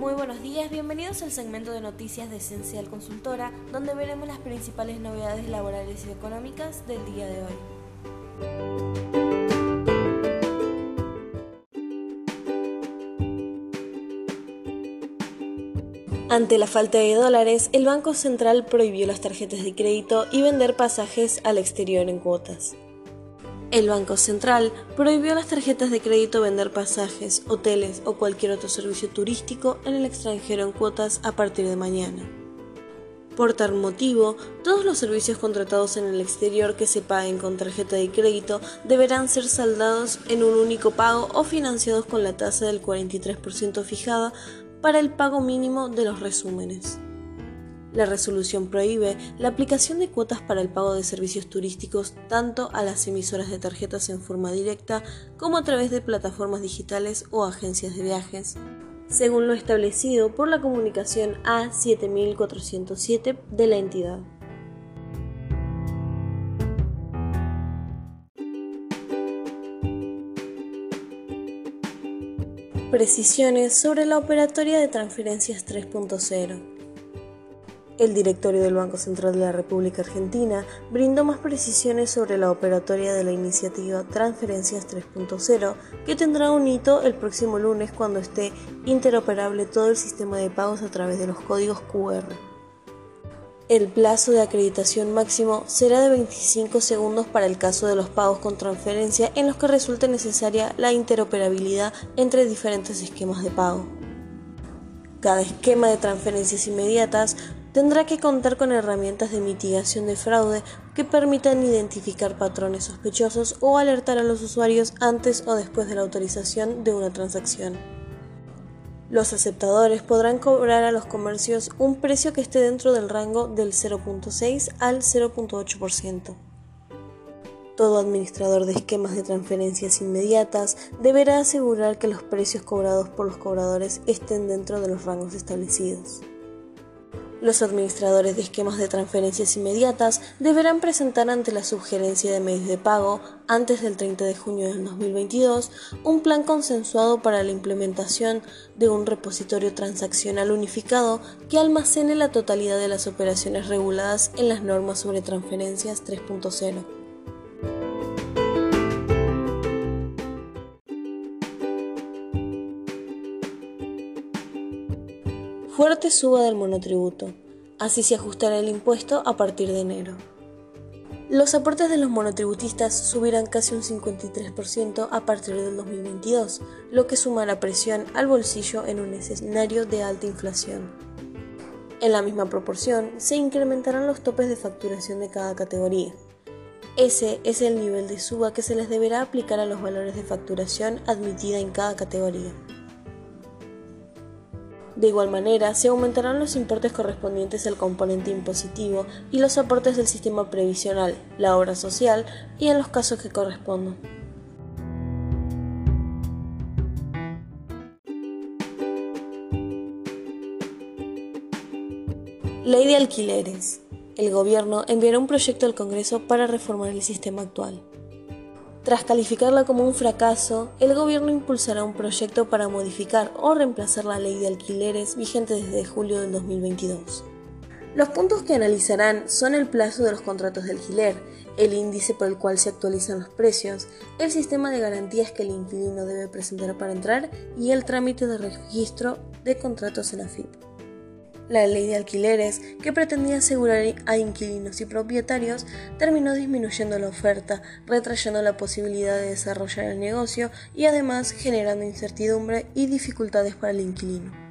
Muy buenos días, bienvenidos al segmento de noticias de Esencial Consultora, donde veremos las principales novedades laborales y económicas del día de hoy. Ante la falta de dólares, el Banco Central prohibió las tarjetas de crédito y vender pasajes al exterior en cuotas. El Banco Central prohibió a las tarjetas de crédito vender pasajes, hoteles o cualquier otro servicio turístico en el extranjero en cuotas a partir de mañana. Por tal motivo, todos los servicios contratados en el exterior que se paguen con tarjeta de crédito deberán ser saldados en un único pago o financiados con la tasa del 43% fijada para el pago mínimo de los resúmenes. La resolución prohíbe la aplicación de cuotas para el pago de servicios turísticos tanto a las emisoras de tarjetas en forma directa como a través de plataformas digitales o agencias de viajes, según lo establecido por la comunicación A7407 de la entidad. Precisiones sobre la operatoria de transferencias 3.0. El directorio del Banco Central de la República Argentina brindó más precisiones sobre la operatoria de la iniciativa Transferencias 3.0, que tendrá un hito el próximo lunes cuando esté interoperable todo el sistema de pagos a través de los códigos QR. El plazo de acreditación máximo será de 25 segundos para el caso de los pagos con transferencia en los que resulte necesaria la interoperabilidad entre diferentes esquemas de pago. Cada esquema de transferencias inmediatas tendrá que contar con herramientas de mitigación de fraude que permitan identificar patrones sospechosos o alertar a los usuarios antes o después de la autorización de una transacción. Los aceptadores podrán cobrar a los comercios un precio que esté dentro del rango del 0.6 al 0.8%. Todo administrador de esquemas de transferencias inmediatas deberá asegurar que los precios cobrados por los cobradores estén dentro de los rangos establecidos. Los administradores de esquemas de transferencias inmediatas deberán presentar ante la sugerencia de medios de pago antes del 30 de junio del 2022 un plan consensuado para la implementación de un repositorio transaccional unificado que almacene la totalidad de las operaciones reguladas en las normas sobre transferencias 3.0. fuerte suba del monotributo. Así se ajustará el impuesto a partir de enero. Los aportes de los monotributistas subirán casi un 53% a partir del 2022, lo que sumará presión al bolsillo en un escenario de alta inflación. En la misma proporción, se incrementarán los topes de facturación de cada categoría. Ese es el nivel de suba que se les deberá aplicar a los valores de facturación admitida en cada categoría. De igual manera, se aumentarán los importes correspondientes al componente impositivo y los aportes del sistema previsional, la obra social y en los casos que correspondan. Ley de alquileres. El gobierno enviará un proyecto al Congreso para reformar el sistema actual. Tras calificarla como un fracaso, el gobierno impulsará un proyecto para modificar o reemplazar la ley de alquileres vigente desde julio del 2022. Los puntos que analizarán son el plazo de los contratos de alquiler, el índice por el cual se actualizan los precios, el sistema de garantías que el inquilino debe presentar para entrar y el trámite de registro de contratos en AFIP. La ley de alquileres, que pretendía asegurar a inquilinos y propietarios, terminó disminuyendo la oferta, retrayendo la posibilidad de desarrollar el negocio y además generando incertidumbre y dificultades para el inquilino.